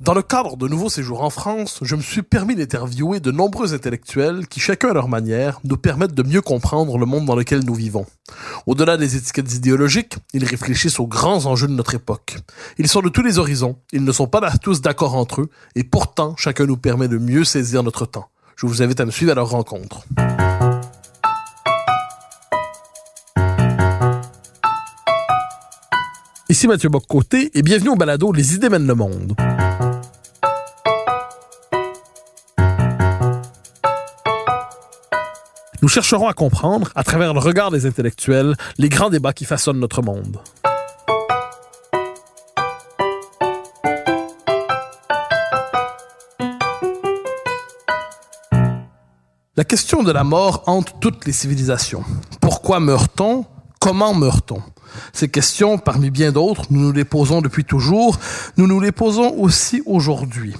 Dans le cadre de nouveaux séjours en France, je me suis permis d'interviewer de nombreux intellectuels qui, chacun à leur manière, nous permettent de mieux comprendre le monde dans lequel nous vivons. Au-delà des étiquettes idéologiques, ils réfléchissent aux grands enjeux de notre époque. Ils sont de tous les horizons, ils ne sont pas tous d'accord entre eux, et pourtant chacun nous permet de mieux saisir notre temps. Je vous invite à me suivre à leur rencontre. Ici Mathieu Boccoté et bienvenue au balado Les idées mènent le monde. Nous chercherons à comprendre, à travers le regard des intellectuels, les grands débats qui façonnent notre monde. La question de la mort hante toutes les civilisations. Pourquoi meurt-on? Comment meurt-on? Ces questions, parmi bien d'autres, nous nous les posons depuis toujours, nous nous les posons aussi aujourd'hui.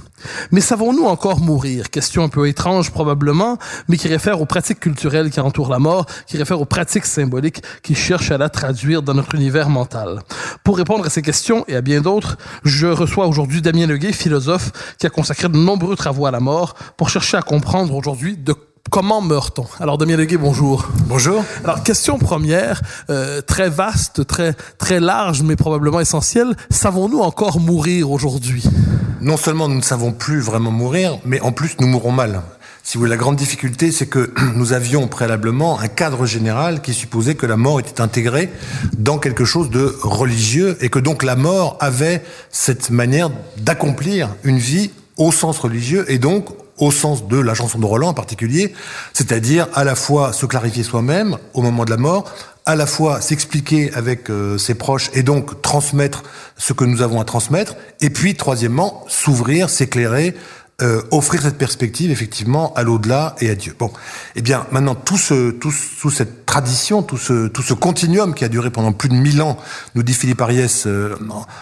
Mais savons-nous encore mourir? Question un peu étrange probablement, mais qui réfère aux pratiques culturelles qui entourent la mort, qui réfère aux pratiques symboliques qui cherchent à la traduire dans notre univers mental. Pour répondre à ces questions et à bien d'autres, je reçois aujourd'hui Damien Leguet, philosophe, qui a consacré de nombreux travaux à la mort pour chercher à comprendre aujourd'hui de comment meurt-on? Alors Damien Leguet, bonjour. Bonjour. Alors question première, euh, très vaste, très très large, mais probablement essentielle. Savons-nous encore mourir aujourd'hui? Non seulement nous ne savons plus vraiment mourir, mais en plus nous mourrons mal. Si vous voulez, la grande difficulté, c'est que nous avions préalablement un cadre général qui supposait que la mort était intégrée dans quelque chose de religieux et que donc la mort avait cette manière d'accomplir une vie au sens religieux et donc au sens de la chanson de Roland en particulier, c'est-à-dire à la fois se clarifier soi-même au moment de la mort, à la fois s'expliquer avec euh, ses proches et donc transmettre ce que nous avons à transmettre, et puis troisièmement s'ouvrir, s'éclairer, euh, offrir cette perspective effectivement à l'au-delà et à Dieu. Bon, eh bien maintenant tout ce, tout, toute cette tradition, tout ce, tout ce continuum qui a duré pendant plus de mille ans, nous dit Philippe Ariès euh,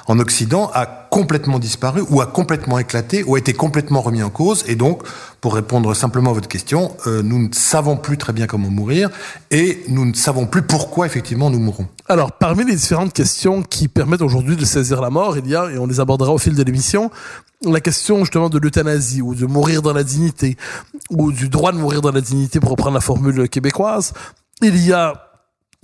en Occident, a complètement disparu ou a complètement éclaté ou a été complètement remis en cause. Et donc, pour répondre simplement à votre question, euh, nous ne savons plus très bien comment mourir et nous ne savons plus pourquoi effectivement nous mourrons. Alors, parmi les différentes questions qui permettent aujourd'hui de saisir la mort, il y a, et on les abordera au fil de l'émission, la question justement de l'euthanasie ou de mourir dans la dignité ou du droit de mourir dans la dignité pour reprendre la formule québécoise. Il y a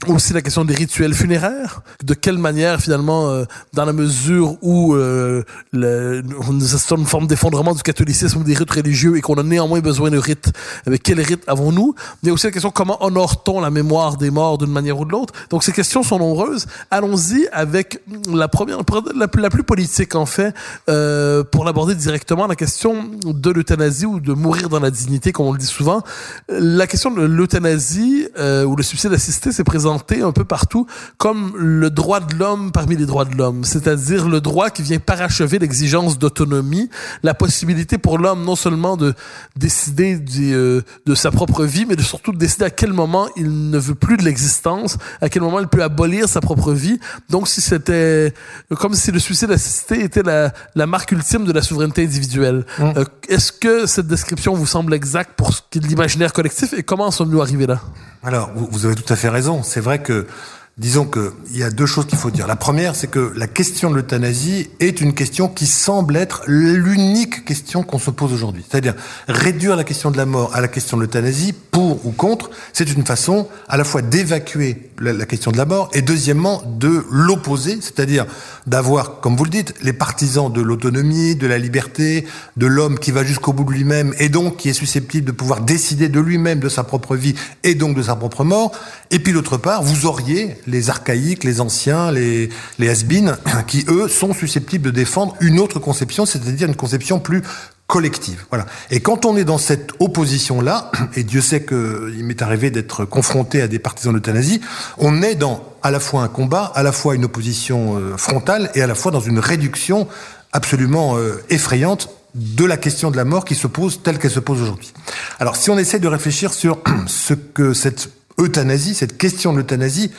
aussi la question des rituels funéraires, de quelle manière finalement, euh, dans la mesure où euh, le, on assiste une forme d'effondrement du catholicisme des rites religieux et qu'on a néanmoins besoin de rites, avec quels rites avons-nous? Il y a aussi la question comment honore-t-on la mémoire des morts d'une manière ou de l'autre? Donc ces questions sont nombreuses. Allons-y avec la première, la la plus politique en fait, euh, pour l'aborder directement, la question de l'euthanasie ou de mourir dans la dignité, comme on le dit souvent. La question de l'euthanasie euh, ou le suicide assisté, c'est présent un peu partout comme le droit de l'homme parmi les droits de l'homme, c'est-à-dire le droit qui vient parachever l'exigence d'autonomie, la possibilité pour l'homme non seulement de décider du, euh, de sa propre vie, mais de surtout de décider à quel moment il ne veut plus de l'existence, à quel moment il peut abolir sa propre vie. Donc si c'était comme si le suicide assisté était la, la marque ultime de la souveraineté individuelle. Mmh. Euh, Est-ce que cette description vous semble exacte pour ce qui est de l'imaginaire collectif et comment sommes-nous arrivés là? Alors, vous, avez tout à fait raison. C'est vrai que Disons qu'il y a deux choses qu'il faut dire. La première, c'est que la question de l'euthanasie est une question qui semble être l'unique question qu'on se pose aujourd'hui. C'est-à-dire réduire la question de la mort à la question de l'euthanasie, pour ou contre, c'est une façon à la fois d'évacuer la, la, question de la mort et deuxièmement de l'opposer, c'est-à-dire d'avoir, comme vous le dites, les partisans de l'autonomie, de la liberté, de l'homme qui va jusqu'au bout de lui-même et donc qui est susceptible de pouvoir décider de lui-même, de sa propre vie et donc de sa propre mort. Et puis d'autre part, vous auriez les archaïques, les anciens, les, les has qui eux sont susceptibles de défendre une autre conception, c'est-à-dire une conception plus collective. Voilà. Et quand on est dans cette opposition-là, et Dieu sait qu'il m'est arrivé d'être confronté à des partisans d'euthanasie, on est dans à la fois un combat, à la fois une opposition euh, frontale et à la fois dans une réduction absolument euh, effrayante de la question de la mort qui se pose telle qu'elle se pose aujourd'hui. Alors si on essaie de réfléchir sur ce que cette euthanasie, cette question de l'euthanasie,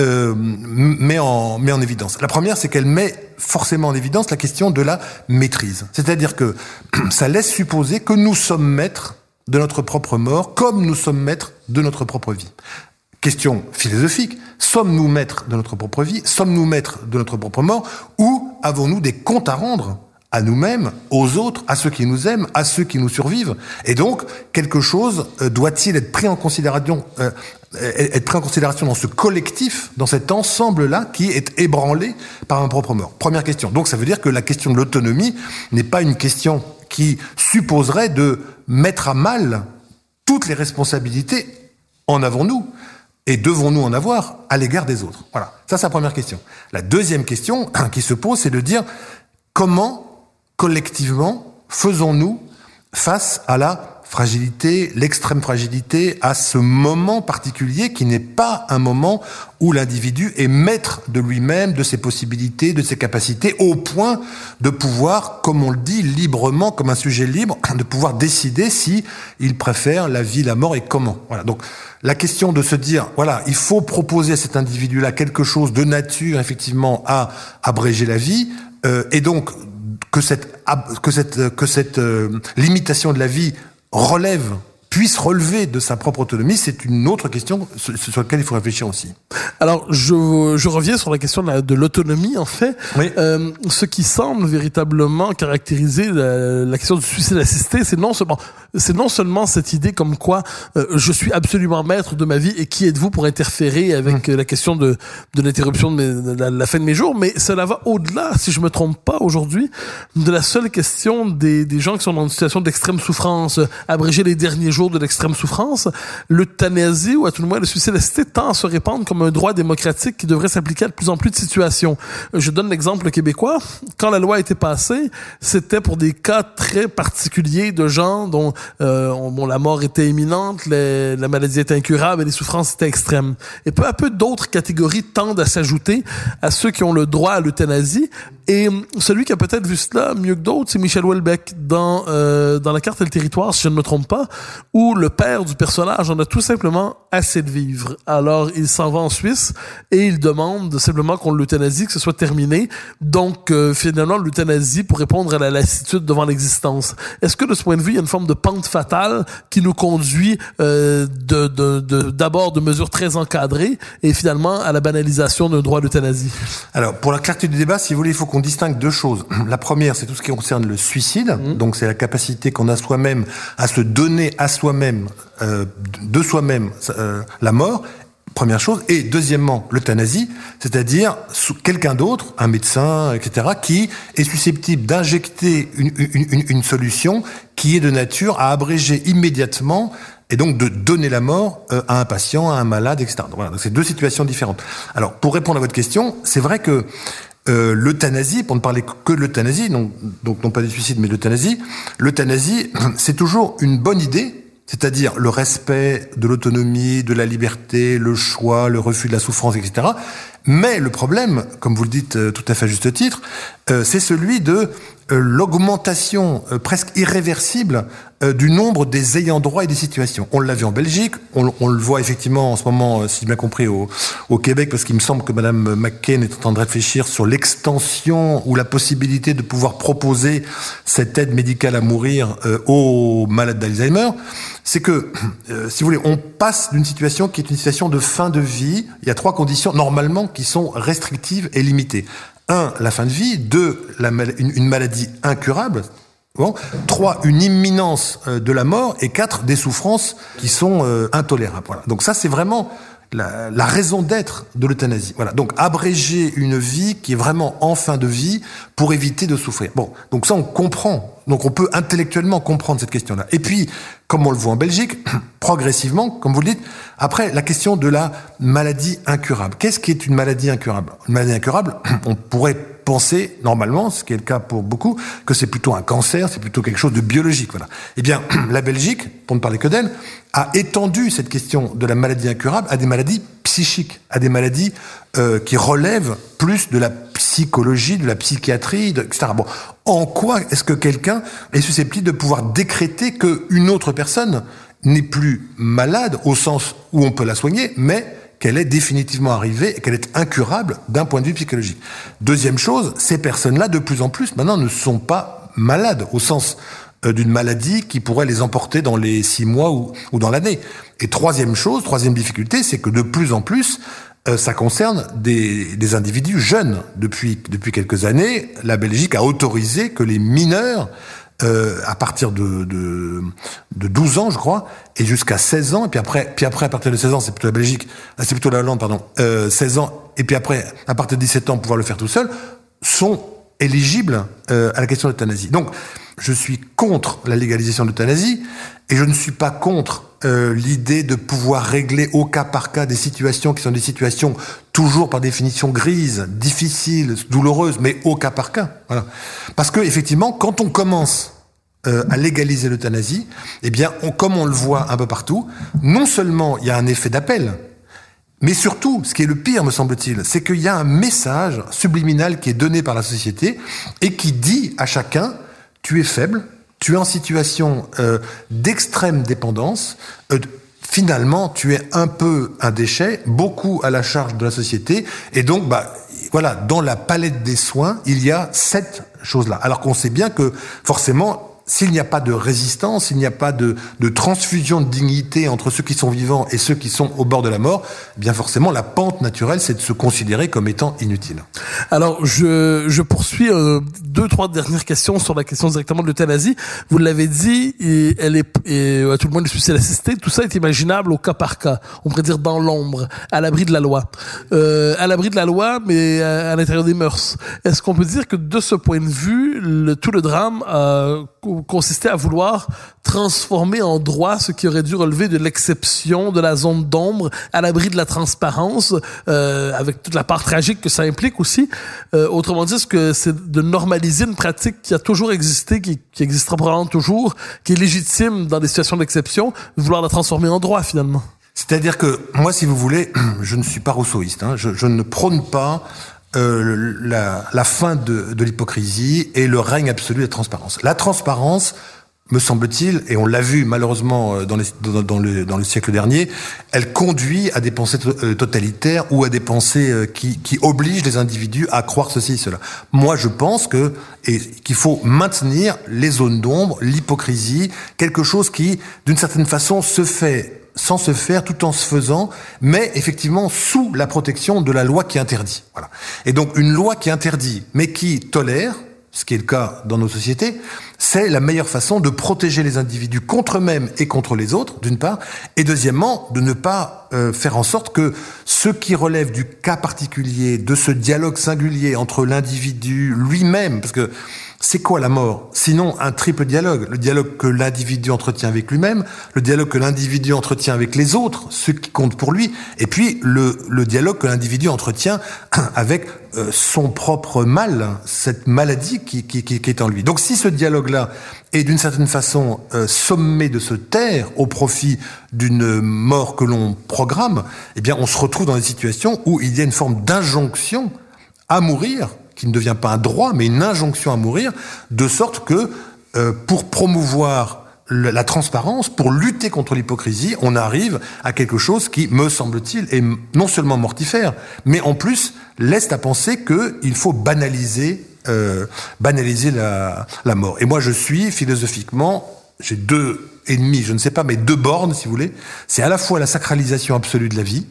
euh, met, en, met en évidence. La première, c'est qu'elle met forcément en évidence la question de la maîtrise. C'est-à-dire que ça laisse supposer que nous sommes maîtres de notre propre mort, comme nous sommes maîtres de notre propre vie. Question philosophique, sommes-nous maîtres de notre propre vie, sommes-nous maîtres de notre propre mort, ou avons-nous des comptes à rendre à nous-mêmes, aux autres, à ceux qui nous aiment, à ceux qui nous survivent. Et donc, quelque chose euh, doit-il être pris en considération, euh, être pris en considération dans ce collectif, dans cet ensemble-là qui est ébranlé par un propre mort? Première question. Donc, ça veut dire que la question de l'autonomie n'est pas une question qui supposerait de mettre à mal toutes les responsabilités. En avons-nous et devons-nous en avoir à l'égard des autres Voilà, ça c'est la première question. La deuxième question qui se pose, c'est de dire comment collectivement, faisons-nous face à la fragilité, l'extrême fragilité, à ce moment particulier qui n'est pas un moment où l'individu est maître de lui-même, de ses possibilités, de ses capacités, au point de pouvoir, comme on le dit, librement, comme un sujet libre, de pouvoir décider si il préfère la vie, la mort et comment. Voilà. Donc, la question de se dire, voilà, il faut proposer à cet individu-là quelque chose de nature, effectivement, à abréger la vie, euh, et donc que cette, que cette, que cette euh, limitation de la vie relève puisse relever de sa propre autonomie, c'est une autre question sur laquelle il faut réfléchir aussi. Alors, je, je reviens sur la question de l'autonomie, en fait. Oui. Euh, ce qui semble véritablement caractériser la, la question du suicide assisté, c'est non seulement c'est non seulement cette idée comme quoi euh, je suis absolument maître de ma vie et qui êtes-vous pour interférer avec mmh. la question de, de l'interruption de, de, la, fin de mes jours, mais cela va au-delà, si je me trompe pas aujourd'hui, de la seule question des, des gens qui sont dans une situation d'extrême souffrance, abréger les derniers jours de l'extrême souffrance. L'euthanasie, ou à tout le moins le suicide assisté, tend à se répandre comme un droit démocratique qui devrait s'appliquer à de plus en plus de situations. Je donne l'exemple québécois. Quand la loi a été passée, c'était pour des cas très particuliers de gens dont euh, bon, la mort était imminente, la maladie était incurable et les souffrances étaient extrêmes. Et peu à peu, d'autres catégories tendent à s'ajouter à ceux qui ont le droit à l'euthanasie. Et celui qui a peut-être vu cela mieux que d'autres, c'est Michel Houellebecq dans euh, dans la carte et le territoire, si je ne me trompe pas, où le père du personnage en a tout simplement assez de vivre. Alors il s'en va en Suisse et il demande simplement qu'on l'euthanasie, que ce soit terminé. Donc euh, finalement l'euthanasie pour répondre à la lassitude devant l'existence. Est-ce que de ce point de vue, il y a une forme de pente fatale qui nous conduit euh, de d'abord de, de mesures très encadrées et finalement à la banalisation d'un droit d'euthanasie Alors pour la clarté du débat, si vous voulez, il faut qu'on distingue deux choses. La première, c'est tout ce qui concerne le suicide. Mmh. Donc c'est la capacité qu'on a soi-même à se donner à soi-même, euh, de soi-même, euh, la mort. Première chose. Et deuxièmement, l'euthanasie, c'est-à-dire quelqu'un d'autre, un médecin, etc., qui est susceptible d'injecter une, une, une, solution qui est de nature à abréger immédiatement et donc de donner la mort euh, à un patient, à un malade, etc. Donc voilà, c'est deux situations différentes. Alors, pour répondre à votre question, c'est vrai que euh, l'euthanasie, pour ne parler que de l'euthanasie, donc, donc non pas des suicides, mais l'euthanasie, l'euthanasie, c'est toujours une bonne idée, c'est-à-dire le respect de l'autonomie, de la liberté, le choix, le refus de la souffrance, etc. Mais le problème, comme vous le dites euh, tout à fait à juste titre, euh, c'est celui de l'augmentation presque irréversible du nombre des ayants droit et des situations. On l'a vu en Belgique, on, on, le voit effectivement en ce moment, si j'ai bien compris, au, au, Québec, parce qu'il me semble que Madame McCain est en train de réfléchir sur l'extension ou la possibilité de pouvoir proposer cette aide médicale à mourir aux malades d'Alzheimer. C'est que, si vous voulez, on passe d'une situation qui est une situation de fin de vie. Il y a trois conditions normalement qui sont restrictives et limitées. Un, la fin de vie. Deux, une, maladie incurable. Bon. Trois, une imminence euh, de la mort. Et quatre, des souffrances qui sont euh, intolérables. Donc ça, c'est vraiment la, la raison d'être de l'euthanasie. Voilà. Donc abréger une vie qui est vraiment en fin de vie pour éviter de souffrir. Bon, donc ça on comprend. Donc on peut intellectuellement comprendre cette question-là. Et puis, comme on le voit en Belgique, progressivement, comme vous le dites, après la question de la maladie incurable. Qu'est-ce qui est une maladie incurable? Une maladie incurable, on pourrait penser normalement, ce qui est le cas pour beaucoup, que c'est plutôt un cancer, c'est plutôt quelque chose de biologique. Voilà. Eh bien, la Belgique, pour ne parler que d'elle, a étendu cette question de la maladie incurable à des maladies psychiques, à des maladies euh, qui relèvent plus de la psychologie, de la psychiatrie, etc. Bon, en quoi est-ce que quelqu'un est susceptible de pouvoir décréter qu'une autre personne n'est plus malade au sens où on peut la soigner, mais qu'elle est définitivement arrivée et qu'elle est incurable d'un point de vue psychologique. Deuxième chose, ces personnes-là, de plus en plus, maintenant, ne sont pas malades au sens euh, d'une maladie qui pourrait les emporter dans les six mois ou, dans l'année. Et troisième chose, troisième difficulté, c'est que de plus en plus, euh, ça concerne des, individus jeunes. Depuis quelques années, la Belgique a autorisé que les mineurs, euh, à partir de, de, de, 12 ans, je crois, et jusqu'à 16 ans, et puis après, puis après à partir de 16 ans, c'est plutôt la Belgique, ah, c'est plutôt la Hollande, pardon, euh, 16 ans, et puis après, à partir de 17 ans, pouvoir le faire tout seul, sont éligibles euh, à la question de l'euthanasie. Donc, je suis contre la légalisation de l'euthanasie, et je ne suis pas contre euh, l'idée de pouvoir régler au cas par cas des situations qui sont des situations toujours par définition grises, difficiles, douloureuses, mais au cas par cas. Voilà. Parce que effectivement, quand on commence euh, à légaliser l'euthanasie, eh bien, comme on le voit un peu partout, non seulement il y a un effet d'appel, mais surtout, ce qui est le pire, me semble-t-il, c'est qu'il y a un message subliminal qui est donné par la société et qui dit à chacun, tu es faible, tu es en situation euh, d'extrême dépendance, euh, finalement, tu es un peu un déchet, beaucoup à la charge de la société, et donc, bah, voilà, dans la palette des soins, il y a cette chose-là. Alors qu'on sait bien que, forcément, s'il n'y a pas de résistance, s'il n'y a pas de, de, transfusion de dignité entre ceux qui sont vivants et ceux qui sont au bord de la mort, eh bien forcément la pente naturelle, c'est de se considérer comme étant inutile. Alors je, je poursuis euh, deux trois dernières questions sur la question directement de l'euthanasie. Vous l'avez dit, et elle est et, à tout le monde est suicide assisté. Tout ça est imaginable au cas par cas. On pourrait dire dans l'ombre, à l'abri de la loi, euh, à l'abri de la loi, mais à, à l'intérieur des mœurs. Est-ce qu'on peut dire que de ce point de vue, le, tout le drame a consistait à vouloir transformer en droit ce qui aurait dû relever de l'exception, de la zone d'ombre, à l'abri de la transparence, euh, avec toute la part tragique que ça implique aussi. Euh, autrement dit, ce que c'est de normaliser une pratique qui a toujours existé, qui, qui existera probablement toujours, qui est légitime dans des situations d'exception, de vouloir la transformer en droit finalement? C'est-à-dire que moi, si vous voulez, je ne suis pas rousseauiste. Hein, je, je ne prône pas euh, la, la, fin de, de l'hypocrisie et le règne absolu de la transparence. La transparence, me semble-t-il, et on l'a vu malheureusement euh, dans, les, dans, le, dans, le, siècle dernier, elle conduit à des pensées euh, totalitaires ou à des pensées qui, qui obligent les individus à croire ceci et cela. Moi, je pense que et qu'il faut maintenir les zones d'ombre, l'hypocrisie, quelque chose qui, d'une certaine façon, se fait sans se faire, tout en se faisant, mais effectivement sous la protection de la loi qui interdit. Voilà. Et donc une loi qui interdit, mais qui tolère, ce qui est le cas dans nos sociétés, c'est la meilleure façon de protéger les individus contre eux-mêmes et contre les autres, d'une part, et deuxièmement, de ne pas euh, faire en sorte que ce qui relève du cas particulier, de ce dialogue singulier entre l'individu lui-même, parce que c'est quoi la mort? Sinon un triple dialogue. Le dialogue que l'individu entretient avec lui-même, le dialogue que l'individu entretient avec les autres, ceux qui comptent pour lui, et puis le, le dialogue que l'individu entretient avec euh, son propre mal, cette maladie qui, qui, est en lui. Donc si ce dialogue-là est d'une certaine façon euh, sommé de se taire au profit d'une mort que l'on programme, eh bien on se retrouve dans des situations où il y a une forme d'injonction à mourir qui ne devient pas un droit, mais une injonction à mourir, de sorte que euh, pour promouvoir la transparence, pour lutter contre l'hypocrisie, on arrive à quelque chose qui, me semble-t-il, est non seulement mortifère, mais en plus laisse à penser qu'il faut banaliser, euh, banaliser la, la mort. Et moi, je suis philosophiquement, j'ai deux ennemis, je ne sais pas, mais deux bornes, si vous voulez. C'est à la fois la sacralisation absolue de la vie,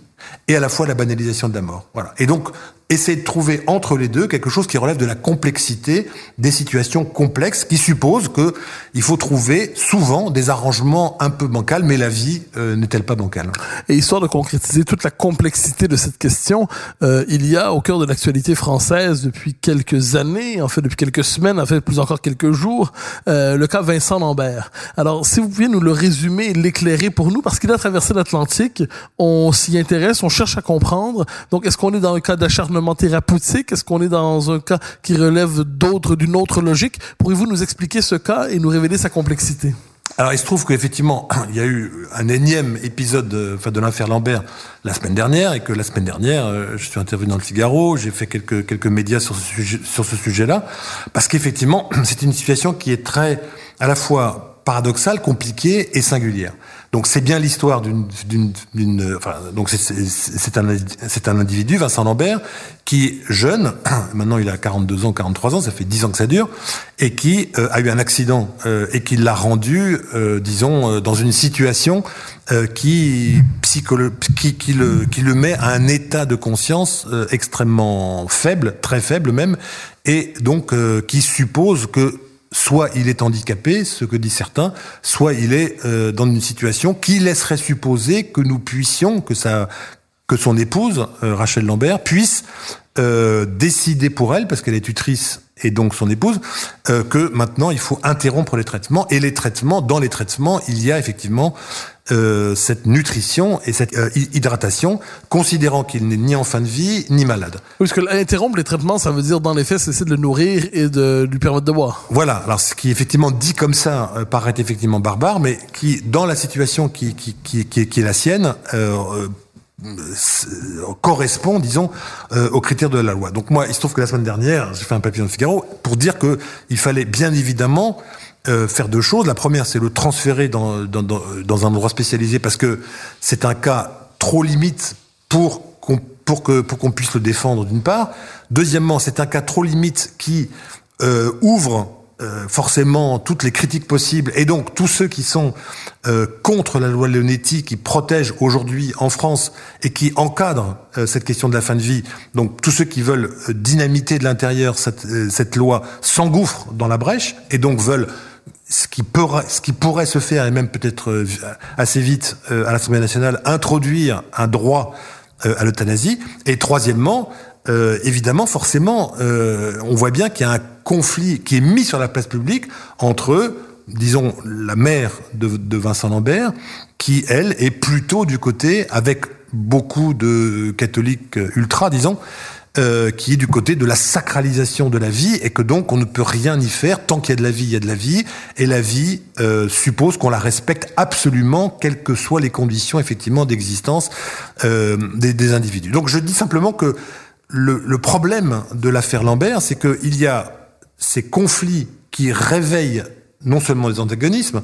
et à la fois la banalisation de la mort. Voilà. Et donc, essayer de trouver entre les deux quelque chose qui relève de la complexité des situations complexes, qui suppose que il faut trouver souvent des arrangements un peu bancals, mais la vie euh, n'est-elle pas bancale? Et histoire de concrétiser toute la complexité de cette question, euh, il y a au cœur de l'actualité française depuis quelques années, en fait depuis quelques semaines, en fait plus encore quelques jours, euh, le cas Vincent Lambert. Alors, si vous pouviez nous le résumer, l'éclairer pour nous, parce qu'il a traversé l'Atlantique, on s'y intéresse, on cherche à comprendre. Donc, est-ce qu'on est dans un cas d'acharnement thérapeutique? Est-ce qu'on est dans un cas qui relève d'autres, d'une autre logique? Pourriez-vous nous expliquer ce cas et nous révéler sa complexité? Alors il se trouve qu'effectivement, il y a eu un énième épisode de, enfin, de l'affaire Lambert la semaine dernière, et que la semaine dernière, euh, je suis intervenu dans le Figaro, j'ai fait quelques, médias sur ce sujet-là, parce qu'effectivement, c'est une situation qui est très, à la fois paradoxale, compliquée et singulière. Donc c'est bien l'histoire d'une, enfin, donc c'est un, c'est un individu, Vincent Lambert, qui jeune, maintenant il a 42 ans, 43 ans, ça fait 10 ans que ça dure, et qui euh, a eu un accident euh, et qui l'a rendu, euh, disons, dans une situation qui, psycholo- qui, qui, le, qui le met à un état de conscience extrêmement faible, très faible même, et donc qui suppose que soit il est handicapé, ce que disent certains, soit il est euh, dans une situation qui laisserait supposer que nous puissions, que son épouse euh, Rachel Lambert puisse euh, décider pour elle, parce qu'elle est tutrice et donc son épouse, que maintenant il faut interrompre les traitements. Et les traitements, dans les traitements, il y a effectivement euh, cette nutrition et cette euh, hydratation, considérant qu'il n'est ni en fin de vie ni malade. Oui, parce que interrompre les traitements, ça veut dire dans les faits, c'est de le nourrir et de lui permettre de boire. Voilà. Alors, ce qui effectivement dit comme ça euh, paraît effectivement barbare, mais qui, dans la situation qui qui qui, qui, qui est la sienne. Euh, correspond, disons, euh, aux critères de la loi. Donc moi, il se trouve que la semaine dernière, j'ai fait un papier dans le Figaro pour dire que il fallait bien évidemment euh, faire deux choses. La première, c'est le transférer dans, dans, dans, un endroit spécialisé parce que c'est un cas trop limite pour qu'on pour que pour qu'on puisse le défendre d'une part. Deuxièmement, c'est un cas trop limite qui euh, ouvre euh, forcément toutes les critiques possibles et donc tous ceux qui sont euh, contre la loi Leonetti qui protègent aujourd'hui en France et qui encadrent euh, cette question de la fin de vie donc tous ceux qui veulent euh, dynamiter de l'intérieur cette, euh, cette loi s'engouffrent dans la brèche et donc veulent ce qui, pourrait, se faire et même peut-être euh, assez vite euh, à l'Assemblée nationale introduire un droit euh, à l'euthanasie. Et troisièmement évidemment, forcément, on voit bien qu'il y a un conflit qui est mis sur la place publique entre, disons, la mère de Vincent Lambert, qui, elle, est plutôt du côté, avec beaucoup de catholiques ultra, disons, euh, qui est du côté de la sacralisation de la vie et que donc on ne peut rien y faire. Tant qu'il y a de la vie, il y a de la vie. Et la vie euh, suppose qu'on la respecte absolument, quelles que soient les conditions effectivement d'existence euh, des, des individus. Donc je dis simplement que le, le problème de l'affaire Lambert, c'est qu'il y a ces conflits qui réveillent non seulement les antagonismes,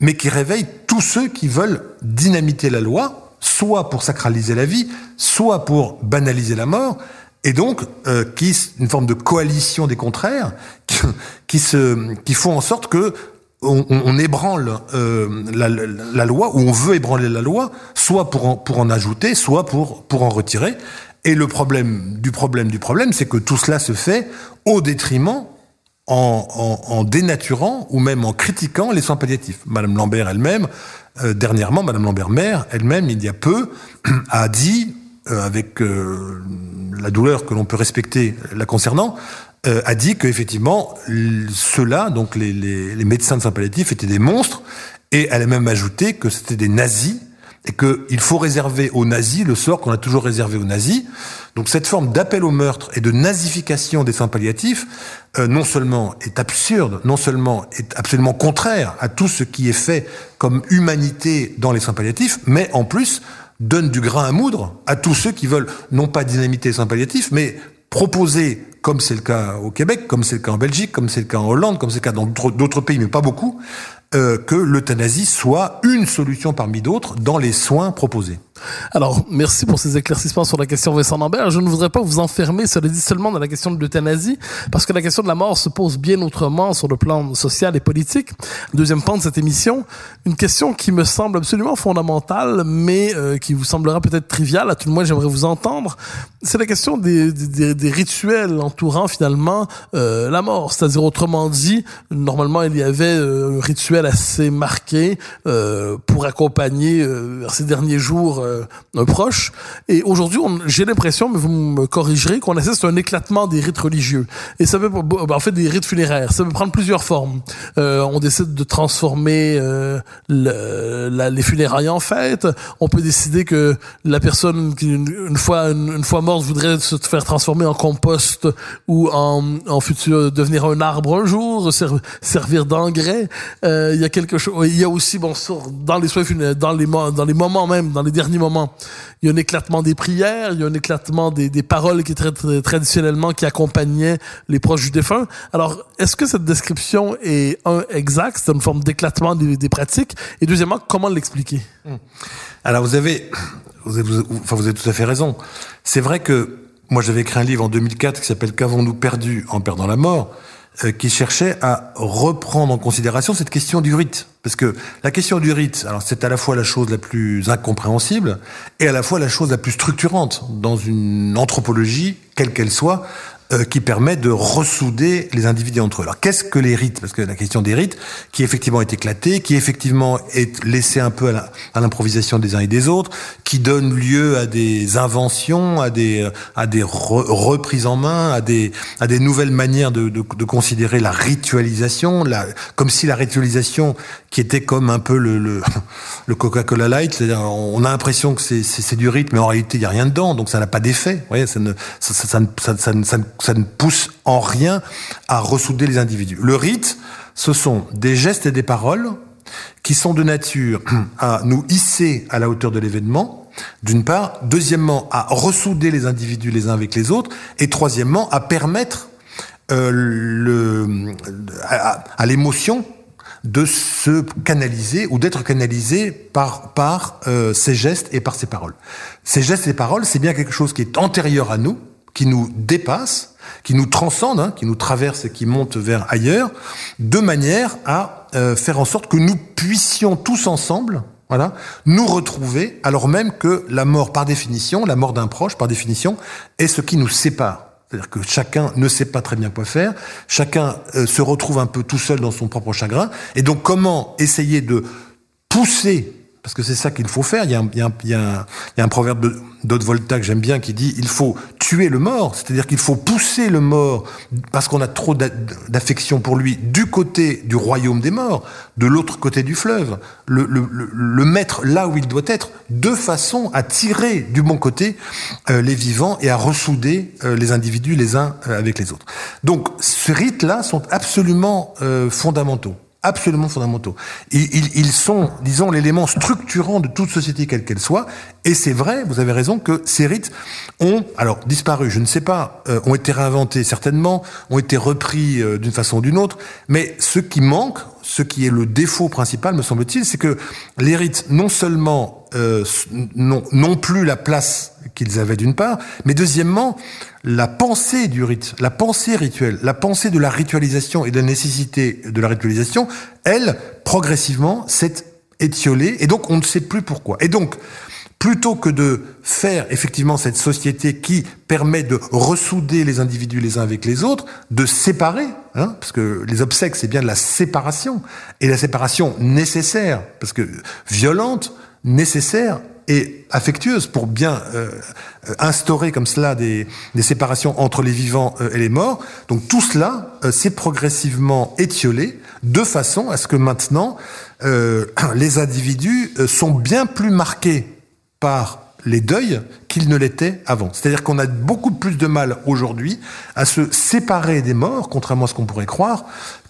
mais qui réveillent tous ceux qui veulent dynamiter la loi, soit pour sacraliser la vie, soit pour banaliser la mort, et donc euh, qui une forme de coalition des contraires qui, qui se qui font en sorte que on, on ébranle euh, la, la, la, loi ou on veut ébranler la loi, soit pour en, pour en ajouter, soit pour pour en retirer. Et le problème du problème du problème, c'est que tout cela se fait au détriment, en, en, en, dénaturant ou même en critiquant les soins palliatifs. Madame Lambert elle-même, euh, dernièrement, Madame Lambert mère elle-même, il y a peu, a dit, avec euh, la douleur que l'on peut respecter la concernant, euh, a dit qu'effectivement, ceux-là, donc les, les, les, médecins de soins palliatifs, étaient des monstres, et elle a même ajouté que c'était des nazis, et qu'il faut réserver aux nazis le sort qu'on a toujours réservé aux nazis. Donc cette forme d'appel au meurtre et de nazification des soins palliatifs, euh, non seulement est absurde, non seulement est absolument contraire à tout ce qui est fait comme humanité dans les soins palliatifs, mais en plus donne du grain à moudre à tous ceux qui veulent non pas dynamiter les soins palliatifs, mais proposer, comme c'est le cas au Québec, comme c'est le cas en Belgique, comme c'est le cas en Hollande, comme c'est le cas dans d'autres pays, mais pas beaucoup, euh, que l'euthanasie soit une solution parmi d'autres dans les soins proposés. Alors, merci pour ces éclaircissements sur la question Vincent Lambert. Je ne voudrais pas vous enfermer, cela dit seulement dans la question de l'euthanasie, parce que la question de la mort se pose bien autrement sur le plan social et politique. Deuxième point de cette émission, une question qui me semble absolument fondamentale, mais euh, qui vous semblera peut-être triviale, à tout le moins j'aimerais vous entendre. C'est la question des, des, des, rituels entourant finalement euh, la mort. C'est-à-dire, autrement dit, normalement il y avait euh, un rituel assez marqué euh, pour accompagner ces derniers jours un proche. Et aujourd'hui, j'ai l'impression, mais vous me corrigerez, qu'on assiste à un éclatement des rites religieux. Et ça peut, en fait, des rites funéraires. Ça peut prendre plusieurs formes. Euh, on décide de transformer euh, les funérailles en fête. On peut décider que la personne qui, une, fois, une, fois morte, voudrait se faire transformer en compost ou en, futur devenir un arbre un jour, ser, servir d'engrais. Euh, il y a quelque chose. Il y a aussi, dans les soins funéraires, dans les dans les moments même, dans les derniers moment. Il y a un éclatement des prières, il y a un éclatement des, paroles qui très, traditionnellement qui accompagnaient les proches du défunt. Alors, est-ce que cette description est un exact, c'est une forme d'éclatement des, pratiques, et deuxièmement, comment l'expliquer? Hmm. Alors, vous avez, enfin, vous avez tout à fait raison. C'est vrai que moi, j'avais écrit un livre en 2004 qui s'appelle Qu'avons-nous perdu en perdant la mort qui cherchait à reprendre en considération cette question du rite. Parce que la question du rite, alors c'est à la fois la chose la plus incompréhensible et à la fois la chose la plus structurante dans une anthropologie, quelle qu'elle soit, euh, qui permet de ressouder les individus entre eux. Alors qu'est-ce que les rites? Parce que la question des rites, qui effectivement est éclatée, qui effectivement est laissée un peu à l'improvisation des uns et des autres, qui donne lieu à des inventions, à des à des reprises en main, à des à des nouvelles manières de, de, de considérer la ritualisation, la, comme si la ritualisation qui était comme un peu le le, le Coca-Cola Light, c'est-à-dire on a l'impression que c'est du rite, mais en réalité il y a rien dedans, donc ça n'a pas d'effet. Ça ne ça, ça, ça, ça, ça ça ne pousse en rien à ressouder les individus. Le rite, ce sont des gestes et des paroles qui sont de nature à nous hisser à la hauteur de l'événement, d'une part, deuxièmement, à ressouder les individus les uns avec les autres, et troisièmement, à permettre euh, à, l'émotion de se canaliser ou d'être canalisé par par euh, ces gestes et par ces paroles. Ces gestes et paroles, c'est bien quelque chose qui est antérieur à nous, qui nous dépasse, qui nous transcende, hein, qui nous traverse et qui monte vers ailleurs, de manière à euh, faire en sorte que nous puissions tous ensemble, voilà, nous retrouver, alors même que la mort, par définition, la mort d'un proche, par définition, est ce qui nous sépare. C'est-à-dire que chacun ne sait pas très bien quoi faire, chacun euh, se retrouve un peu tout seul dans son propre chagrin, et donc comment essayer de pousser parce que c'est ça qu'il faut faire. Il y a un, proverbe d'Haute Volta que j'aime bien qui dit il faut tuer le mort, c'est-à-dire qu'il faut pousser le mort parce qu'on a trop d'affection pour lui du côté du royaume des morts, de l'autre côté du fleuve, le, mettre là où il doit être, de façon à tirer du bon côté euh, les vivants et à ressouder euh, les individus les uns euh, avec les autres. Donc, ces rites-là sont absolument fondamentaux absolument fondamentaux. ils, sont, disons, l'élément structurant de toute société quelle qu'elle soit. Et c'est vrai, vous avez raison, que ces rites ont, alors, disparu, je ne sais pas, euh, ont été réinventés certainement, ont été repris euh, d'une façon ou d'une autre. Mais ce qui manque, ce qui est le défaut principal, me semble-t-il, c'est que les rites, non seulement euh, n'ont plus la place qu'ils avaient d'une part, mais deuxièmement, la pensée du rite, la pensée rituelle, la pensée de la ritualisation et de la nécessité de la ritualisation, elle, progressivement, s'est étiolée, et donc on ne sait plus pourquoi. Et donc, plutôt que de faire effectivement cette société qui permet de ressouder les individus les uns avec les autres, de séparer, hein, parce que les obsèques c'est bien de la séparation, et la séparation nécessaire, parce que violente, nécessaire et affectueuse pour bien euh, instaurer comme cela des, des, séparations entre les vivants euh, et les morts. Donc tout cela euh, s'est progressivement étiolé de façon à ce que maintenant les individus sont bien plus marqués par les deuils qu'ils ne l'étaient avant. C'est-à-dire qu'on a beaucoup plus de mal aujourd'hui à se séparer des morts, contrairement à ce qu'on pourrait croire,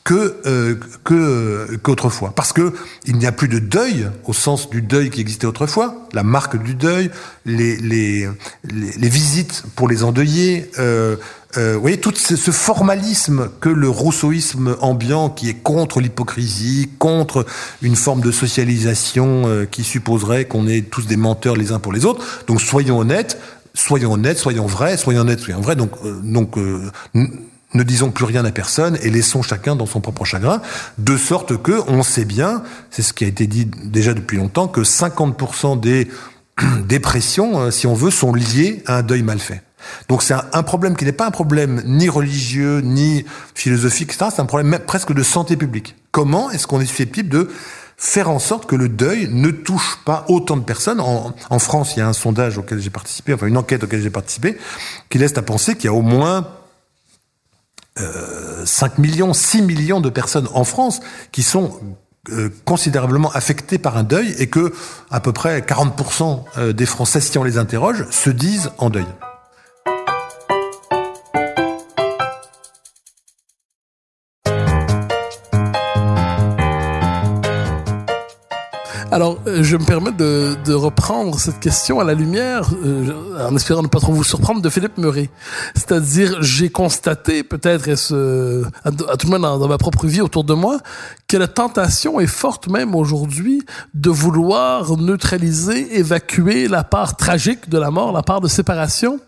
que euh, que qu'autrefois. Parce que il n'y a plus de deuil au sens du deuil qui existait autrefois la marque du deuil les les les, visites pour les endeuillés euh, euh, vous voyez tout ce, ce, formalisme que le rousseauisme ambiant qui est contre l'hypocrisie contre une forme de socialisation euh, qui supposerait qu'on est tous des menteurs les uns pour les autres. Donc soyons honnêtes soyons honnêtes soyons vrais soyons honnêtes soyons vrais. Donc euh, donc ne disons plus rien à personne et laissons chacun dans son propre chagrin, de sorte que on sait bien, c'est ce qui a été dit déjà depuis longtemps, que 50% des dépressions, euh, si on veut, sont liées à un deuil mal fait. Donc c'est un, problème qui n'est pas un problème ni religieux, ni philosophique. C'est un problème presque de santé publique. Comment est-ce qu'on est susceptible de faire en sorte que le deuil ne touche pas autant de personnes? En, en France, il y a un sondage auquel j'ai participé, enfin une enquête auquel j'ai participé, qui laisse à penser qu'il y a au moins 5 millions, 6 millions de personnes en France qui sont euh, considérablement affectées par un deuil et que à peu près 40% euh, des Français, si on les interroge, se disent en deuil. Alors, euh, je me permets de, reprendre cette question à la lumière, euh, en espérant ne pas trop vous surprendre, de Philippe Murray. C'est-à-dire, j'ai constaté, peut-être, à, tout le monde dans, ma propre vie autour de moi, que la tentation est forte même aujourd'hui de vouloir neutraliser, évacuer la part tragique de la mort, la part de séparation,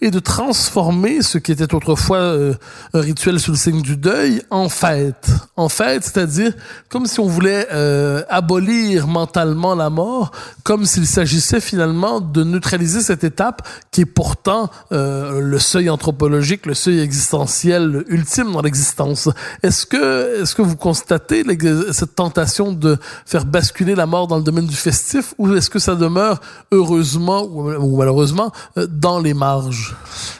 et de transformer ce qui était autrefois euh, un rituel sous le signe du deuil en fête. En fête, c'est-à-dire comme si on voulait euh, abolir mentalement la mort, comme s'il s'agissait finalement de neutraliser cette étape qui est pourtant euh, le seuil anthropologique, le seuil existentiel ultime dans l'existence. Est-ce que, est-ce que vous constatez cette tentation de faire basculer la mort dans le domaine du festif, ou est-ce que ça demeure heureusement ou, malheureusement euh, dans les marges?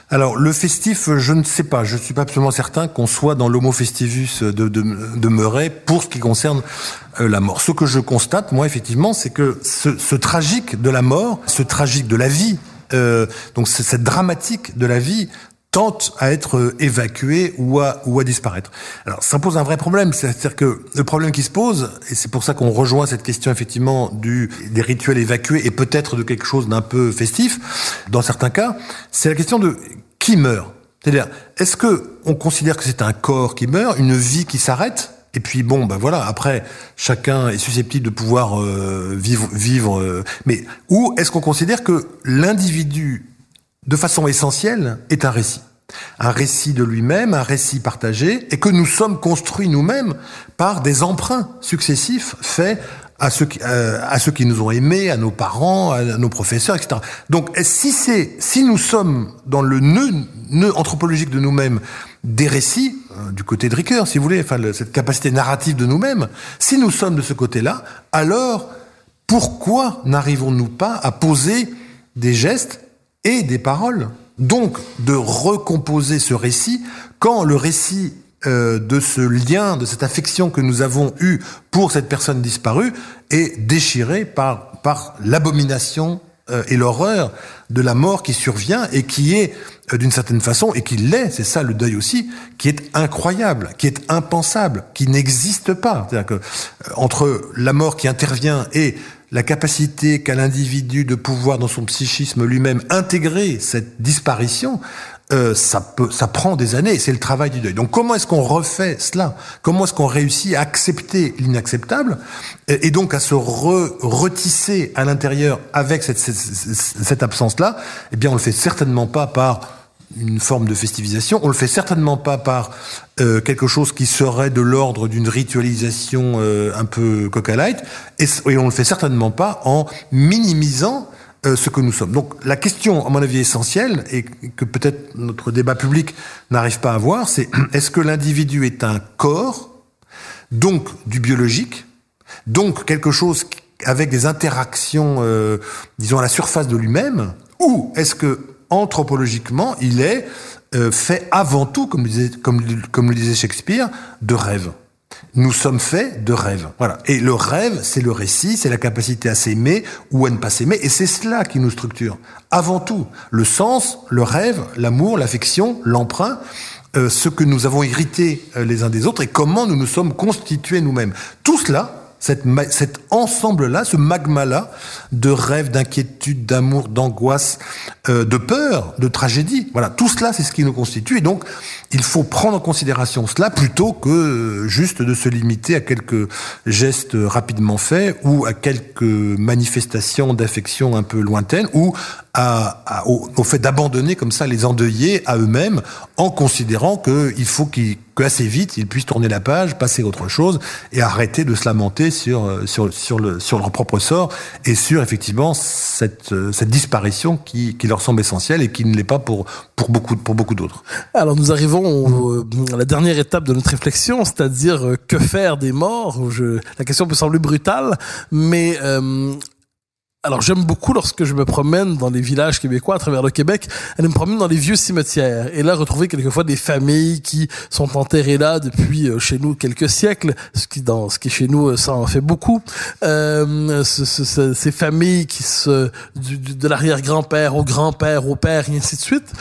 Alors le festif, je ne sais pas. Je suis pas absolument certain qu'on soit dans l'homo festivus de, pour ce qui concerne euh, la mort. Ce que je constate, moi, effectivement, c'est que ce, tragique de la mort, ce tragique de la vie, euh, donc cette dramatique de la vie, tente à être euh, évacué ou à, ou à disparaître. Alors ça pose un vrai problème, c'est-à-dire que le problème qui se pose, et c'est pour ça qu'on rejoint cette question effectivement du, des rituels évacués et peut-être de quelque chose d'un peu festif, dans certains cas, c'est la question de qui meurt. C'est-à-dire, est-ce que on considère que c'est un corps qui meurt, une vie qui s'arrête, et puis bon, ben voilà. Après, chacun est susceptible de pouvoir euh, vivre, vivre. Euh, mais où est-ce qu'on considère que l'individu, de façon essentielle, est un récit un récit de lui-même, un récit partagé, et que nous sommes construits nous-mêmes par des emprunts successifs faits à ceux, qui, euh, à ceux qui nous ont aimés, à nos parents, à nos professeurs, etc. Donc, si c'est, si nous sommes dans le nœud, nœud anthropologique de nous-mêmes des récits, euh, du côté de Ricoeur, si vous voulez, enfin, cette capacité narrative de nous-mêmes, si nous sommes de ce côté-là, alors pourquoi n'arrivons-nous pas à poser des gestes et des paroles Donc, de recomposer ce récit quand le récit euh, de ce lien, de cette affection que nous avons eue pour cette personne disparue est déchiré par, par l'abomination euh, et l'horreur de la mort qui survient et qui est euh, d'une certaine façon, et qui l'est, c'est ça le deuil aussi, qui est incroyable, qui est impensable, qui n'existe pas. C'est-à-dire que entre la mort qui intervient et la capacité qu'a l'individu de pouvoir dans son psychisme lui-même intégrer cette disparition, euh, ça peut, ça prend des années. C'est le travail du deuil. Donc comment est-ce qu'on refait cela? Comment est-ce qu'on réussit à accepter l'inacceptable et, donc à se retisser à l'intérieur avec cette, cette, cette absence-là? Eh bien, on le fait certainement pas par une forme de festivisation. On le fait certainement pas par euh, quelque chose qui serait de l'ordre d'une ritualisation euh, un peu coca light, et, et, on le fait certainement pas en minimisant euh, ce que nous sommes. Donc la question, à mon avis, essentielle, et que peut-être notre débat public n'arrive pas à voir, c'est est-ce que l'individu est un corps, donc du biologique, donc quelque chose avec des interactions, disons, à la surface de lui-même, ou est-ce que anthropologiquement, il est euh, fait avant tout, comme disait, le disait Shakespeare, de rêve. Nous sommes faits de rêves. Voilà. Et le rêve, c'est le récit, c'est la capacité à s'aimer ou à ne pas s'aimer, et c'est cela qui nous structure. Avant tout, le sens, le rêve, l'amour, l'affection, l'emprunt, euh, ce que nous avons hérité euh, les uns des autres et comment nous nous sommes constitués nous-mêmes. Tout cela, cet ensemble-là, ce magma-là de rêves, d'inquiétude, d'amour, d'angoisse, euh, de peur, de tragédie. Voilà, tout cela, c'est ce qui nous constitue. Et donc, il faut prendre en considération cela plutôt que euh, juste de se limiter à quelques gestes rapidement faits ou à quelques manifestations d'affection un peu lointaines ou à, au, au, fait d'abandonner comme ça les endeuillés à eux-mêmes en considérant qu'il faut qu'ils qu'assez vite ils puissent tourner la page, passer à autre chose et arrêter de se lamenter sur euh, sur sur le sur leur propre sort et sur effectivement cette euh, cette disparition qui qui leur semble essentielle et qui ne l'est pas pour pour beaucoup pour beaucoup d'autres. Alors nous arrivons à la dernière étape de notre réflexion, c'est-à-dire euh, que faire des morts. Je, la question peut sembler brutale, mais euh, alors j'aime beaucoup lorsque je me promène dans les villages québécois à travers le Québec, aller me promener dans les vieux cimetières et là retrouver quelquefois des familles qui sont enterrées là depuis euh, chez nous quelques siècles, ce qui dans ce qui chez nous euh, ça en fait beaucoup. Euh, ce, ce, ces familles qui se du, de l'arrière-grand-père au grand-père au père et ainsi de suite.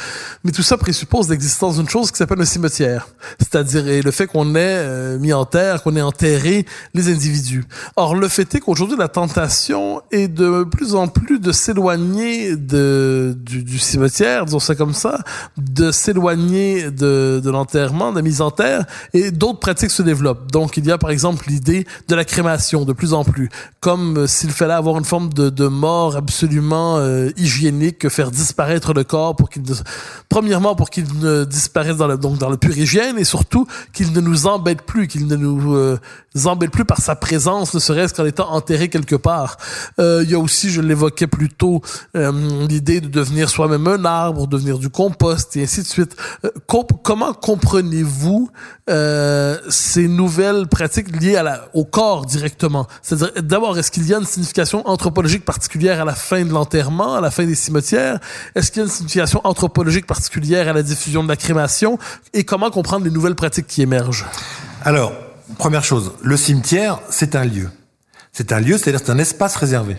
Mais tout ça présuppose l'existence d'une chose qui s'appelle un cimetière, c'est-à-dire le fait qu'on ait euh, mis en terre, qu'on ait enterré les individus. Or le fait est qu'aujourd'hui la tentation est de plus en plus de s'éloigner de du, du, cimetière, disons ça comme ça, de s'éloigner de, de l'enterrement, de la mise en terre, et d'autres pratiques se développent. Donc il y a par exemple l'idée de la crémation de plus en plus, comme euh, s'il fallait avoir une forme de, de mort absolument euh, hygiénique, faire disparaître le corps pour qu'il premièrement pour qu'il ne disparaisse dans le donc dans le pur hygiène et surtout qu'il ne nous embête plus, qu'il ne nous euh, embête plus par sa présence, ne serait-ce qu'en étant enterré quelque part. Euh, il y a aussi je l'évoquais plus tôt, euh, l'idée de devenir soi-même un arbre, devenir du compost et ainsi de suite. Euh, comment comprenez-vous euh, ces nouvelles pratiques liées au corps directement? C'est-à-dire, d'abord, est-ce qu'il y a une signification anthropologique particulière à la fin de l'enterrement, à la fin des cimetières? Est-ce qu'il y a une signification anthropologique particulière à la diffusion de la crémation? Et comment comprendre les nouvelles pratiques qui émergent? Alors, première chose, le cimetière, c'est un lieu. C'est un lieu, c'est-à-dire c'est un espace réservé.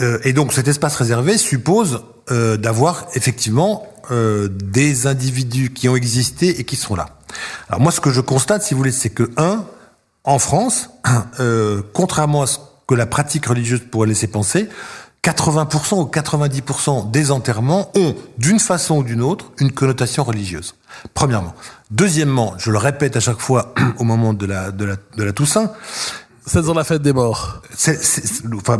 Euh, et donc cet espace réservé suppose euh, d'avoir effectivement euh, des individus qui ont existé et qui sont là. Alors moi, ce que je constate, si vous voulez, c'est que un, en France, euh, contrairement à ce que la pratique religieuse pourrait laisser penser, 80% ou 90% des enterrements ont, d'une façon ou d'une autre, une connotation religieuse. Premièrement. Deuxièmement, je le répète à chaque fois au moment de la, de la, de la Toussaint, c'est dans la fête des morts. C'est, enfin,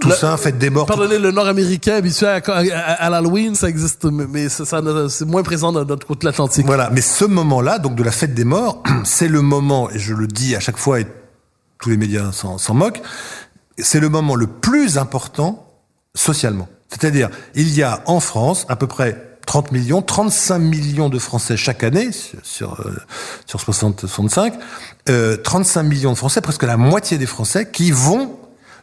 tout le, ça, fête des morts. Pardonnez, le Nord-Américain habitué à, à, à l'Halloween, ça existe, mais ça, c'est moins présent dans notre côté de l'Atlantique. Voilà, mais ce moment-là, donc de la fête des morts, c'est le moment, et je le dis à chaque fois, et tous les médias s'en moquent, c'est le moment le plus important socialement. C'est-à-dire, il y a en France à peu près 30 millions, 35 millions de Français chaque année sur euh, sur 60 65, euh, 35 millions de Français, presque la moitié des Français qui vont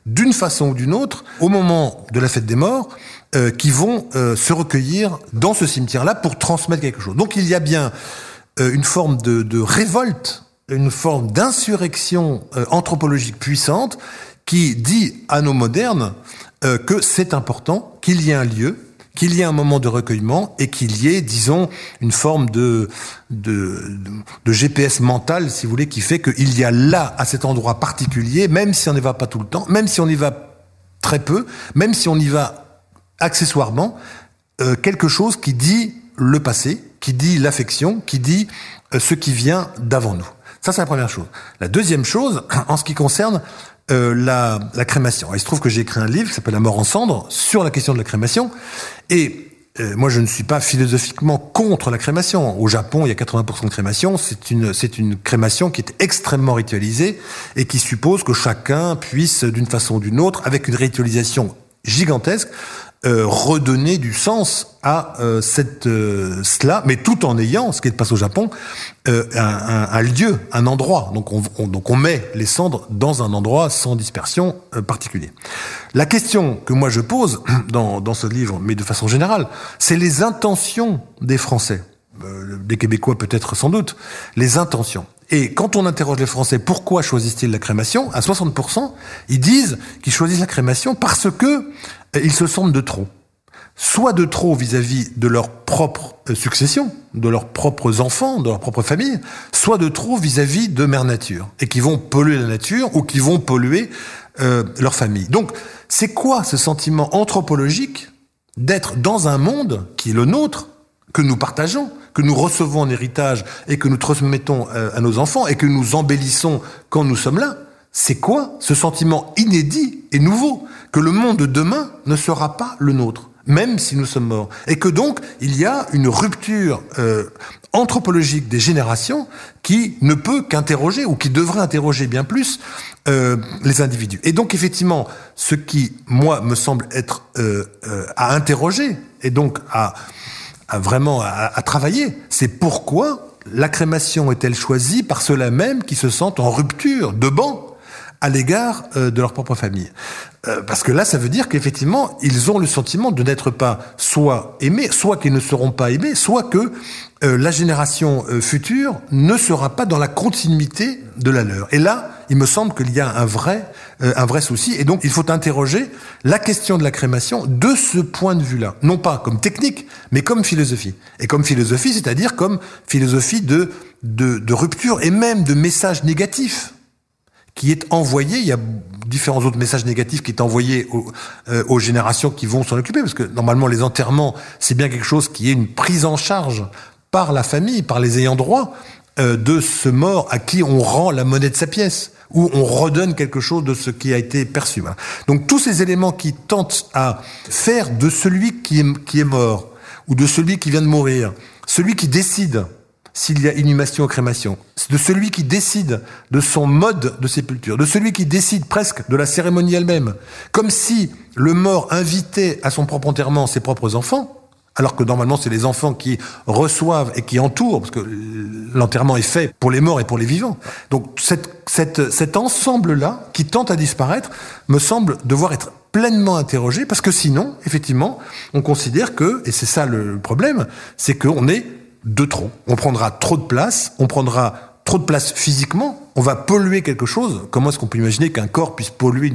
d'une façon ou d'une autre au moment de la fête des morts, euh, qui vont euh, se recueillir dans ce cimetière-là pour transmettre quelque chose. Donc il y a bien euh, une forme de, de, révolte, une forme d'insurrection anthropologique puissante qui dit à nos modernes que c'est important qu'il y ait un lieu qu'il y ait un moment de recueillement et qu'il y ait, disons, une forme de, de, GPS mental, si vous voulez, qui fait qu'il y a là, à cet endroit particulier, même si on n'y va pas tout le temps, même si on y va très peu, même si on y va accessoirement, euh, quelque chose qui dit le passé, qui dit l'affection, qui dit euh, ce qui vient d'avant nous. Ça, c'est la première chose. La deuxième chose, en ce qui concerne euh, la, crémation. il se trouve que j'ai écrit un livre qui s'appelle La mort en cendres sur la question de la crémation. Et euh, moi, je ne suis pas philosophiquement contre la crémation. Au Japon, il y a 80% de crémation. C'est une, c'est une crémation qui est extrêmement ritualisée et qui suppose que chacun puisse, d'une façon ou d'une autre, avec une ritualisation gigantesque, euh, redonner du sens à euh, cette euh, cela, mais tout en ayant, ce qui est passé au Japon, euh, un, un, un, lieu, un endroit. Donc on, on, donc on met les cendres dans un endroit sans dispersion euh, particulier. La question que moi je pose dans, dans ce livre, mais de façon générale, c'est les intentions des Français, des Québécois peut-être sans doute, les intentions. Et quand on interroge les Français, pourquoi choisissent-ils la crémation À 60%, ils disent qu'ils choisissent la crémation parce que ils se sentent de trop. Soit de trop vis-à-vis -vis de leur propre succession, de leurs propres enfants, de leur propre famille, soit de trop vis-à-vis -vis de mère nature, et qui vont polluer la nature ou qui vont polluer euh, leur famille. Donc, c'est quoi ce sentiment anthropologique d'être dans un monde qui est le nôtre, que nous partageons, que nous recevons en héritage et que nous transmettons euh, à nos enfants et que nous embellissons quand nous sommes là c'est quoi ce sentiment inédit et nouveau que le monde de demain ne sera pas le nôtre, même si nous sommes morts, et que donc il y a une rupture euh, anthropologique des générations qui ne peut qu'interroger ou qui devrait interroger bien plus euh, les individus. Et donc effectivement, ce qui moi me semble être euh, à interroger et donc à, vraiment à, à travailler, c'est pourquoi la crémation est-elle choisie par ceux-là même qui se sentent en rupture de banc à l'égard de leur propre famille. parce que là, ça veut dire qu'effectivement, ils ont le sentiment de n'être pas soit aimés, soit qu'ils ne seront pas aimés, soit que la génération future ne sera pas dans la continuité de la leur. Et là, il me semble qu'il y a un vrai, un vrai souci. Et donc, il faut interroger la question de la crémation de ce point de vue-là. Non pas comme technique, mais comme philosophie. Et comme philosophie, c'est-à-dire comme philosophie de, de, de rupture et même de message négatif qui est envoyé. Il y a différents autres messages négatifs qui est envoyé aux, euh, aux générations qui vont s'en occuper, parce que normalement les enterrements, c'est bien quelque chose qui est une prise en charge par la famille, par les ayants droit euh, de ce mort à qui on rend la monnaie de sa pièce où on redonne quelque chose de ce qui a été perçu. Donc tous ces éléments qui tentent à faire de celui qui est mort ou de celui qui vient de mourir, celui qui décide s'il y a inhumation ou crémation, de celui qui décide de son mode de sépulture, de celui qui décide presque de la cérémonie elle-même, comme si le mort invitait à son propre enterrement ses propres enfants, alors que normalement c'est les enfants qui reçoivent et qui entourent, parce que l'enterrement est fait pour les morts et pour les vivants. Donc cet ensemble-là, qui tente à disparaître, me semble devoir être pleinement interrogé, parce que sinon, effectivement, on considère que, et c'est ça le problème, c'est qu'on est de trop. On prendra trop de place, on prendra trop de place physiquement, on va polluer quelque chose. Comment est-ce qu'on peut imaginer qu'un corps puisse polluer,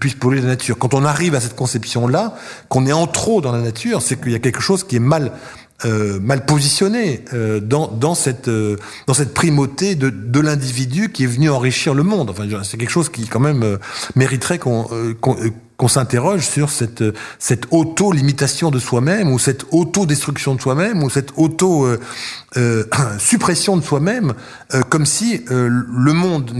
puisse polluer la nature? Quand on arrive à cette conception-là, qu'on est en trop dans la nature, c'est qu'il y a quelque chose qui est mal euh, mal positionné euh, dans, dans, cette, euh, dans cette primauté de, de l'individu qui est venu enrichir le monde. Enfin, c'est quelque chose qui quand même euh, mériterait qu'on qu'on qu'on s'interroge sur cette, cette auto-limitation de soi-même, ou cette auto-destruction de soi-même, ou cette auto-suppression de soi-même, comme si le monde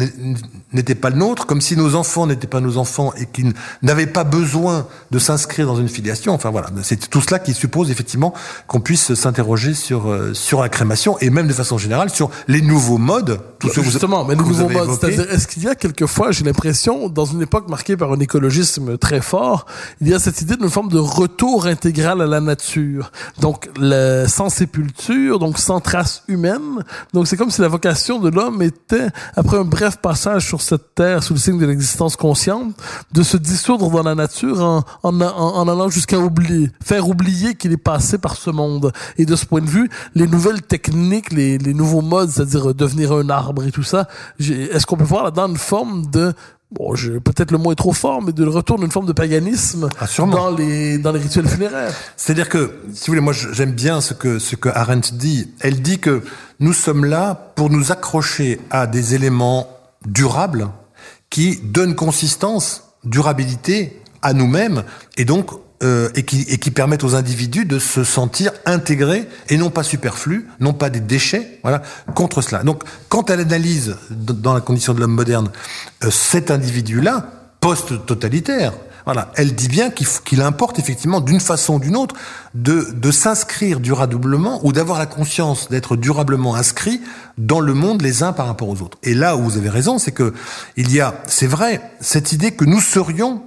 n'était pas le nôtre, comme si nos enfants n'étaient pas nos enfants et qu'ils n'avaient pas besoin de s'inscrire dans une filiation. Enfin voilà, c'est tout cela qui suppose effectivement qu'on puisse s'interroger sur sur la crémation et même de façon générale sur les nouveaux modes. Tout ce Justement, mais les nouveaux modes, c'est-à-dire est-ce qu'il y a quelquefois, j'ai l'impression, dans une époque marquée par un écologisme très fort, il y a cette idée d'une forme de retour intégral à la nature. Donc sans sépulture, donc sans trace humaine. Donc c'est comme si la vocation de l'homme était après un bref passage sur cette terre sous le signe de l'existence consciente, de se dissoudre dans la nature en, en, en allant jusqu'à oublier, faire oublier qu'il est passé par ce monde. Et de ce point de vue, les nouvelles techniques, les, les nouveaux modes, c'est-à-dire devenir un arbre et tout ça, est-ce qu'on peut voir là-dedans une forme de bon, peut-être le mot est trop fort, mais de retour d'une forme de paganisme ah, dans les dans les rituels funéraires. C'est-à-dire que, si vous voulez, moi j'aime bien ce que ce que Arendt dit. Elle dit que nous sommes là pour nous accrocher à des éléments durables qui donnent consistance, durabilité à nous-mêmes et donc euh, et, qui, et qui permettent aux individus de se sentir intégrés et non pas superflus, non pas des déchets, voilà, contre cela. Donc, quand elle analyse dans la condition de l'homme moderne euh, cet individu-là, post-totalitaire, voilà, elle dit bien qu'il importe effectivement d'une façon ou d'une autre de, de s'inscrire durablement ou d'avoir la conscience d'être durablement inscrit dans le monde les uns par rapport aux autres. Et là où vous avez raison, c'est que il y a, c'est vrai, cette idée que nous serions,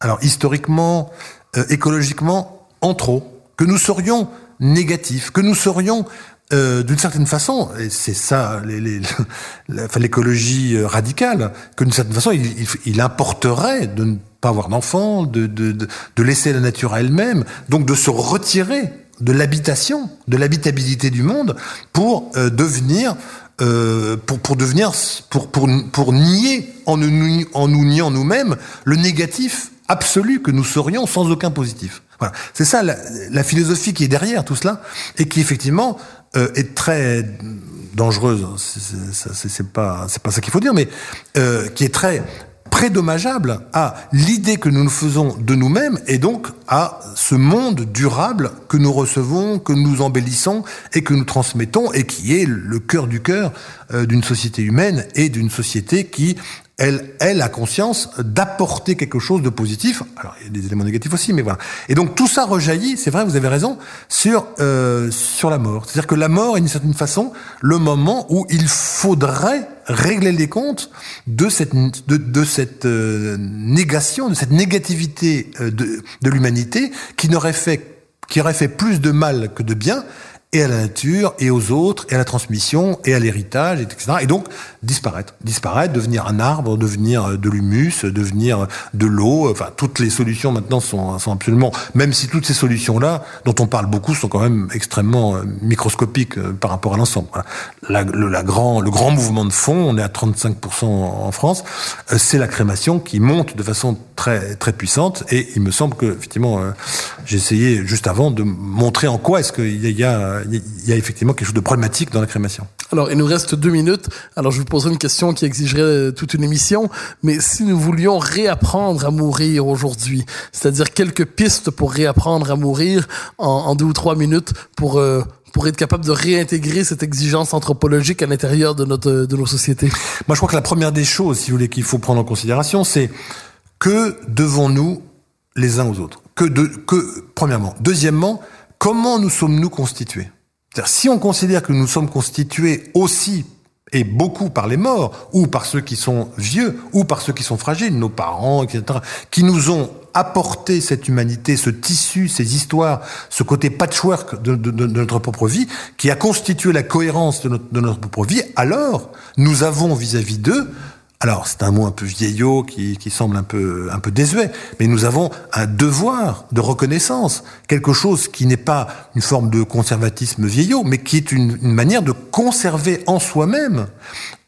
alors historiquement, euh, écologiquement en trop, que nous serions négatifs, que nous serions euh, d'une certaine façon, et c'est ça l'écologie les, euh, radicale, que d'une certaine façon, il, il, importerait de ne pas avoir d'enfants, de, laisser la nature à elle-même, donc de se retirer de l'habitation, de l'habitabilité du monde, pour euh, devenir pour, devenir pour nier en nous, en nous niant nous-mêmes le négatif absolu que nous serions sans aucun positif. Voilà. C'est ça la, la, philosophie qui est derrière tout cela et qui effectivement euh, est très dangereuse. C'est pas c'est pas ça qu'il faut dire, mais euh, qui est très prédommageable à l'idée que nous nous faisons de nous-mêmes et donc à ce monde durable que nous recevons, que nous embellissons et que nous transmettons et qui est le cœur du cœur euh, d'une société humaine et d'une société qui elle, a conscience d'apporter quelque chose de positif. Alors, il y a des éléments négatifs aussi, mais voilà. Et donc, tout ça rejaillit, c'est vrai, vous avez raison, sur, euh, sur la mort. C'est-à-dire que la mort est, d'une certaine façon, le moment où il faudrait régler les comptes de cette, de, de cette euh, négation, de cette négativité euh, de, de l'humanité qui n'aurait fait, qui aurait fait plus de mal que de bien, et à la nature, et aux autres, et à la transmission, et à l'héritage, etc. Et donc, disparaître. Disparaître, devenir un arbre, devenir euh, de l'humus, devenir de l'eau. Enfin, toutes les solutions maintenant sont, sont absolument... Même si toutes ces solutions-là, dont on parle beaucoup, sont quand même extrêmement euh, microscopiques euh, par rapport à l'ensemble. La, le, la grand, le grand mouvement de fond, on est à 35% en France, c'est la crémation qui monte de façon très, très puissante. Et il me semble que, effectivement, j'ai essayé juste avant de montrer en quoi est-ce qu'il y a il y a effectivement quelque chose de problématique dans la crémation. Alors, il nous reste deux minutes. Alors, je vous poserai une question qui exigerait toute une émission. Mais si nous voulions réapprendre à mourir aujourd'hui, c'est-à-dire quelques pistes pour réapprendre à mourir en, en deux ou trois minutes pour euh, pour être capable de réintégrer cette exigence anthropologique à l'intérieur de notre de nos sociétés. Moi, je crois que la première des choses, si vous voulez, qu'il faut prendre en considération, c'est que devons-nous les uns aux autres? Que de que premièrement, deuxièmement, comment nous sommes-nous constitués? Si on considère que nous sommes constitués aussi et beaucoup par les morts, ou par ceux qui sont vieux, ou par ceux qui sont fragiles, nos parents, etc., qui nous ont apporté cette humanité, ce tissu, ces histoires, ce côté patchwork de, notre propre vie, qui a constitué la cohérence de notre propre vie, alors nous avons vis-à-vis d'eux alors, c'est un mot un peu vieillot qui, qui, semble un peu, un peu désuet, mais nous avons un devoir de reconnaissance, quelque chose qui n'est pas une forme de conservatisme vieillot, mais qui est une, une manière de conserver en soi-même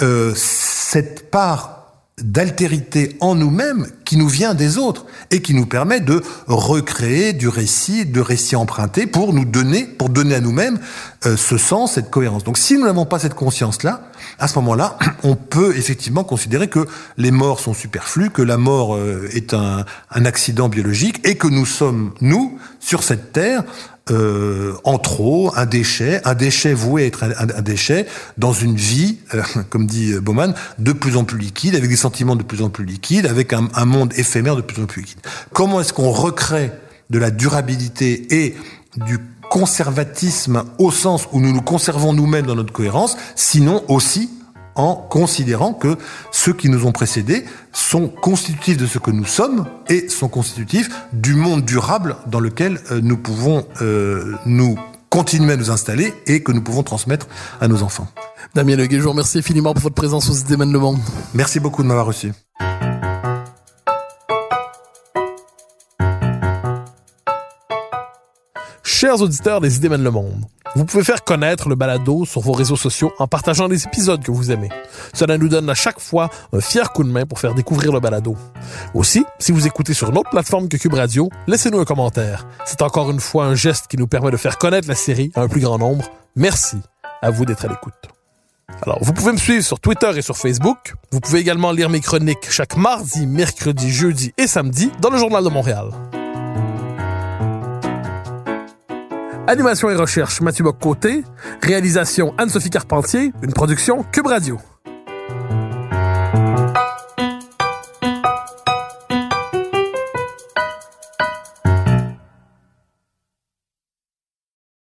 euh, cette part d'altérité en nous-mêmes qui nous vient des autres et qui nous permet de recréer du récit, de récit emprunté pour nous donner, pour donner à nous-mêmes euh, ce sens, cette cohérence. Donc si nous n'avons pas cette conscience-là, à ce moment-là, on peut effectivement considérer que les morts sont superflus, que la mort euh, est un, accident biologique et que nous sommes, nous, sur cette terre, euh, en trop, un déchet, un déchet voué à être un, déchet dans une vie, euh, comme dit Bauman, de plus en plus liquide, avec des sentiments de plus en plus liquides, avec un monde éphémère de plus en plus liquide. Comment est-ce qu'on recrée de la durabilité et du conservatisme au sens où nous nous conservons nous-mêmes dans notre cohérence, sinon aussi en considérant que ceux qui nous ont précédés sont constitutifs de ce que nous sommes et sont constitutifs du monde durable dans lequel euh, nous pouvons euh, nous continuer à nous installer et que nous pouvons transmettre à nos enfants. Damien Leguet, je vous remercie infiniment pour votre présence aux Idées mènent le monde. Merci beaucoup de m'avoir reçu. Chers auditeurs des Idées mènent le monde, vous pouvez faire connaître le balado sur vos réseaux sociaux en partageant les épisodes que vous aimez. Cela nous donne à chaque fois un fier coup de main pour faire découvrir le balado. Aussi, si vous écoutez sur une autre plateforme que Cube Radio, laissez-nous un commentaire. C'est encore une fois un geste qui nous permet de faire connaître la série à un plus grand nombre. Merci à vous d'être à l'écoute. Alors, vous pouvez me suivre sur Twitter et sur Facebook. Vous pouvez également lire mes chroniques chaque mardi, mercredi, jeudi et samedi dans le Journal de Montréal. Animation et recherche Mathieu Bock-Côté. Réalisation Anne-Sophie Carpentier. Une production Cube Radio.